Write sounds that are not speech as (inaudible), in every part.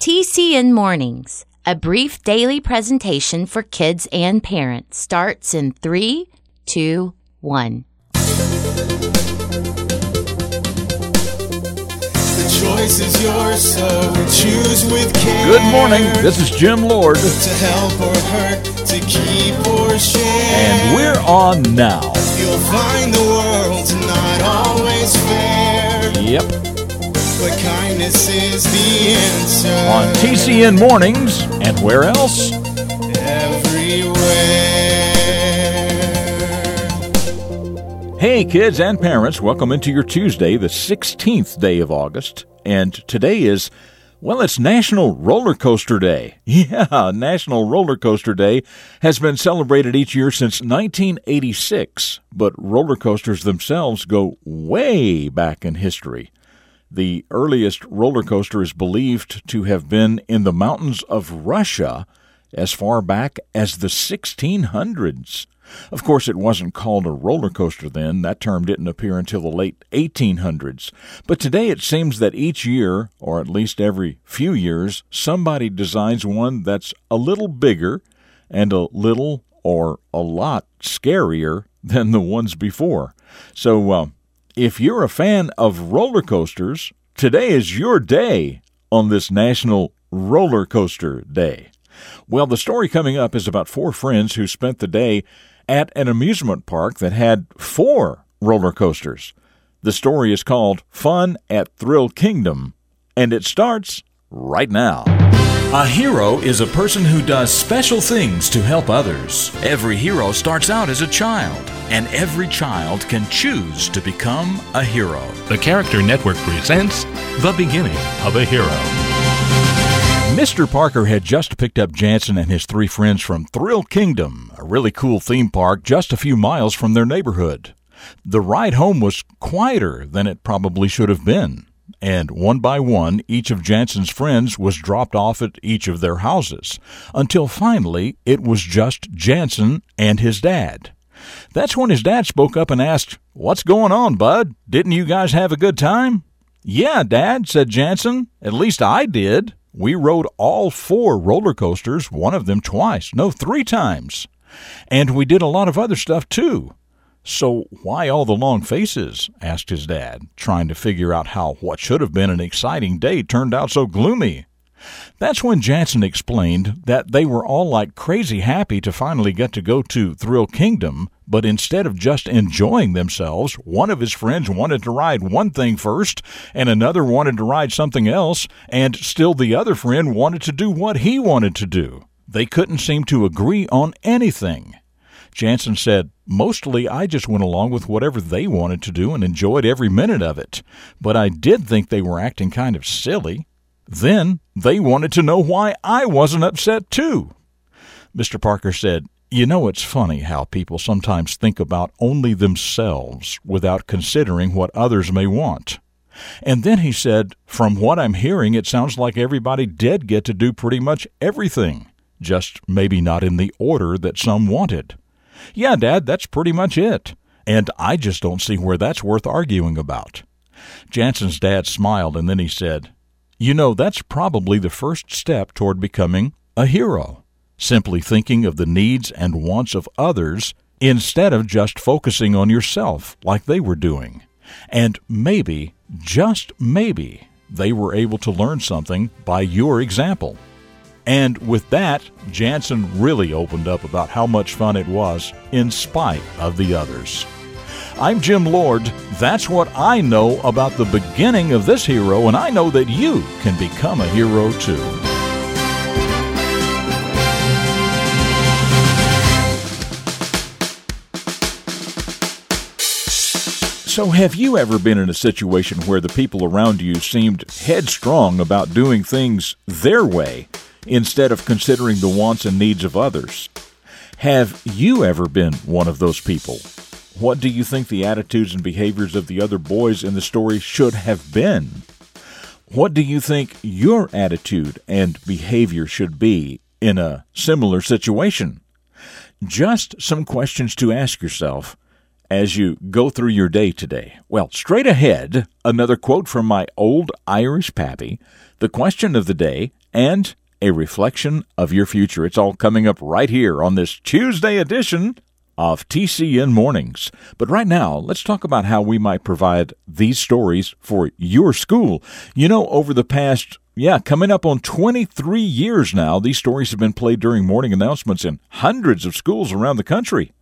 TCN Mornings, a brief daily presentation for kids and parents, starts in three, two, one. The choice is yours, so choose with care. Good morning. This is Jim Lord, To help or hurt, to keep or share. and we're on now. You'll find the world's not always fair. Yep. But kindness is the answer. On TCN Mornings, and where else? Everywhere. Hey, kids and parents, welcome into your Tuesday, the 16th day of August. And today is, well, it's National Roller Coaster Day. (laughs) Yeah, National Roller Coaster Day has been celebrated each year since 1986, but roller coasters themselves go way back in history. The earliest roller coaster is believed to have been in the mountains of Russia as far back as the 1600s. Of course, it wasn't called a roller coaster then. That term didn't appear until the late 1800s. But today it seems that each year, or at least every few years, somebody designs one that's a little bigger and a little or a lot scarier than the ones before. So, uh, if you're a fan of roller coasters, today is your day on this National Roller Coaster Day. Well, the story coming up is about four friends who spent the day at an amusement park that had four roller coasters. The story is called Fun at Thrill Kingdom, and it starts right now. A hero is a person who does special things to help others. Every hero starts out as a child, and every child can choose to become a hero. The Character Network presents The Beginning of a Hero. Mr. Parker had just picked up Jansen and his three friends from Thrill Kingdom, a really cool theme park just a few miles from their neighborhood. The ride home was quieter than it probably should have been, and one by one, each of Jansen's friends was dropped off at each of their houses, until finally it was just Jansen and his dad. That's when his dad spoke up and asked, What's going on, bud? Didn't you guys have a good time? Yeah, Dad, said Jansen. At least I did. We rode all four roller coasters, one of them twice, no, three times. And we did a lot of other stuff too. So why all the long faces? asked his dad, trying to figure out how what should have been an exciting day turned out so gloomy. That's when Jansen explained that they were all like crazy happy to finally get to go to Thrill Kingdom, but instead of just enjoying themselves, one of his friends wanted to ride one thing first, and another wanted to ride something else, and still the other friend wanted to do what he wanted to do. They couldn't seem to agree on anything. Jansen said, Mostly I just went along with whatever they wanted to do and enjoyed every minute of it, but I did think they were acting kind of silly. Then they wanted to know why I wasn't upset too. Mr. Parker said, You know, it's funny how people sometimes think about only themselves without considering what others may want. And then he said, From what I'm hearing, it sounds like everybody did get to do pretty much everything, just maybe not in the order that some wanted. Yeah, Dad, that's pretty much it. And I just don't see where that's worth arguing about. Jansen's dad smiled and then he said, You know, that's probably the first step toward becoming a hero. Simply thinking of the needs and wants of others instead of just focusing on yourself like they were doing. And maybe, just maybe, they were able to learn something by your example. And with that, Jansen really opened up about how much fun it was in spite of the others. I'm Jim Lord. That's what I know about the beginning of this hero, and I know that you can become a hero too. So, have you ever been in a situation where the people around you seemed headstrong about doing things their way instead of considering the wants and needs of others? Have you ever been one of those people? What do you think the attitudes and behaviors of the other boys in the story should have been? What do you think your attitude and behavior should be in a similar situation? Just some questions to ask yourself as you go through your day today? Well, straight ahead, another quote from my old Irish pappy, the question of the day, and a reflection of your future. It's all coming up right here on this Tuesday edition of TCN Mornings. But right now, let's talk about how we might provide these stories for your school. You know, over the past yeah, coming up on 23 years now, these stories have been played during morning announcements in hundreds of schools around the country.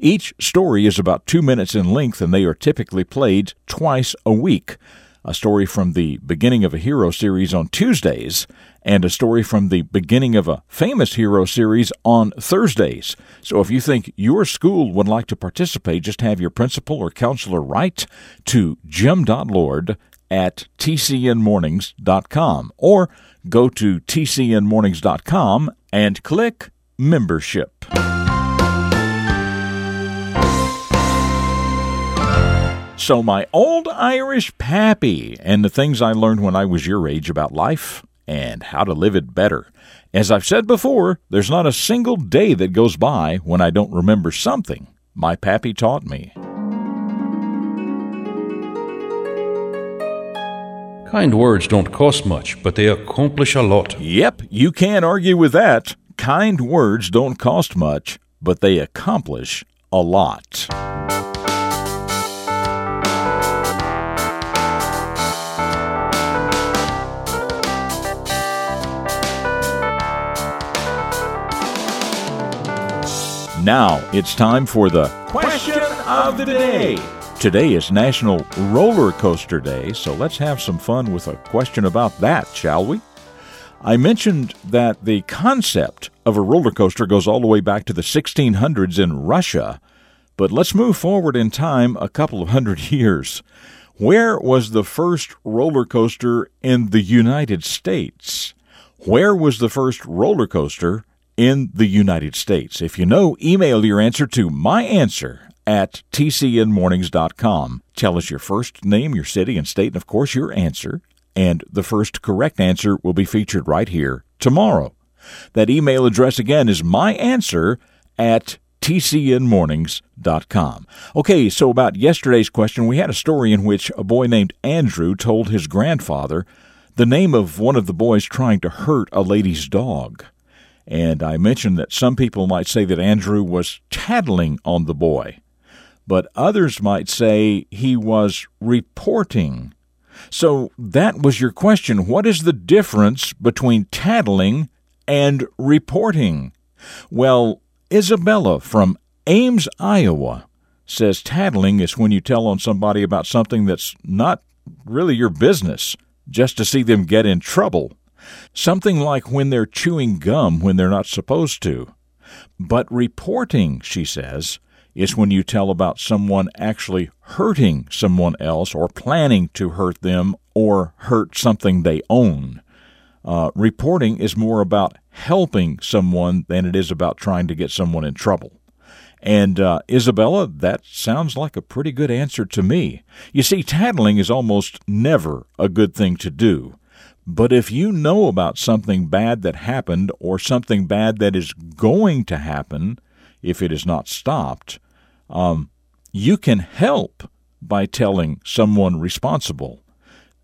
Each story is about two minutes in length, and they are typically played twice a week. A story from the beginning of a hero series on Tuesdays, and a story from the beginning of a famous hero series on Thursdays. So if you think your school would like to participate, just have your principal or counselor write to jim.lord at tcnmornings.com or go to tcnmornings.com and click membership. So, my old Irish pappy and the things I learned when I was your age about life and how to live it better. As I've said before, there's not a single day that goes by when I don't remember something my pappy taught me. Kind words don't cost much, but they accomplish a lot. Yep, you can't argue with that. Kind words don't cost much, but they accomplish a lot. Now it's time for the question of the day. Today is National Roller Coaster Day, so let's have some fun with a question about that, shall we? I mentioned that the concept of a roller coaster goes all the way back to the 1600s in Russia, but let's move forward in time a couple of hundred (laughs) years. Where was the first roller coaster in the United States? Where was the first roller coaster in the United States? If you know, email your answer to my answer at tcnmornings.com. Tell us your first name, your city and state, and of course your answer. And the first correct answer will be featured right here tomorrow. That email address again is my answer at tcnmornings.com. Okay, so about yesterday's question, we had a story in which a boy named Andrew told his grandfather the name of one of the boys trying to hurt a lady's dog. And I mentioned that some people might say that Andrew was tattling on the boy, but others might say he was reporting. So that was your question. What is the difference between tattling and reporting? Well, Isabella from Ames, Iowa says tattling is when you tell on somebody about something that's not really your business just to see them get in trouble. Something like when they're chewing gum when they're not supposed to. But reporting, she says, is when you tell about someone actually hurting someone else or planning to hurt them or hurt something they own. Uh, reporting is more about helping someone than it is about trying to get someone in trouble. And uh, Isabella, that sounds like a pretty good answer to me. You see, tattling is almost never a good thing to do. But if you know about something bad that happened or something bad that is going to happen, if it is not stopped, um, you can help by telling someone responsible.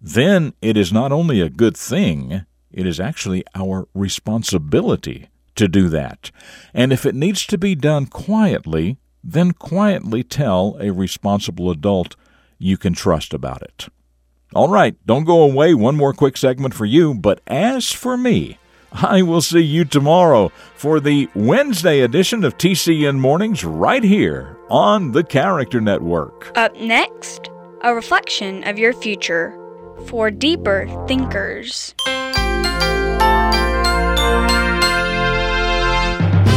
Then it is not only a good thing, it is actually our responsibility to do that. And if it needs to be done quietly, then quietly tell a responsible adult you can trust about it. All right, don't go away. One more quick segment for you. But as for me, I will see you tomorrow for the Wednesday edition of TCN Mornings right here on the Character Network. Up next, a reflection of your future for deeper thinkers.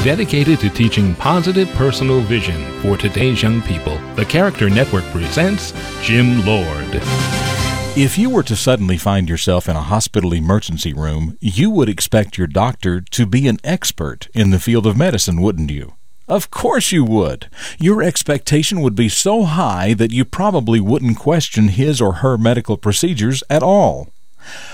Dedicated to teaching positive personal vision for today's young people, the Character Network presents Jim Lord. If you were to suddenly find yourself in a hospital emergency room, you would expect your doctor to be an expert in the field of medicine, wouldn't you? Of course you would. Your expectation would be so high that you probably wouldn't question his or her medical procedures at all.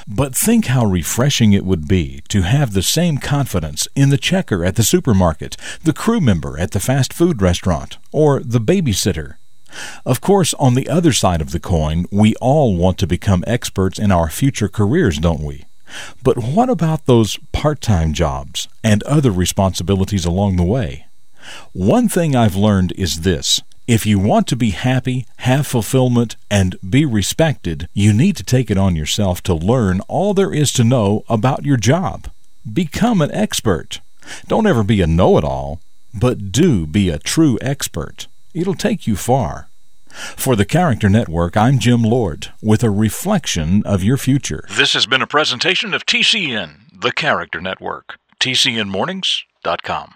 But think how refreshing it would be to have the same confidence in the checker at the supermarket, the crew member at the fast food restaurant, or the babysitter Of course, on the other side of the coin, we all want to become experts in our future careers, don't we? But what about those part time jobs and other responsibilities along the way? One thing I've learned is this if you want to be happy, have fulfillment, and be respected, you need to take it on yourself to learn all there is to know about your job. Become an expert. Don't ever be a know it all, but do be a true expert. It'll take you far. For the Character Network, I'm Jim Lord with a reflection of your future. This has been a presentation of TCN, the Character Network. TCNMornings.com.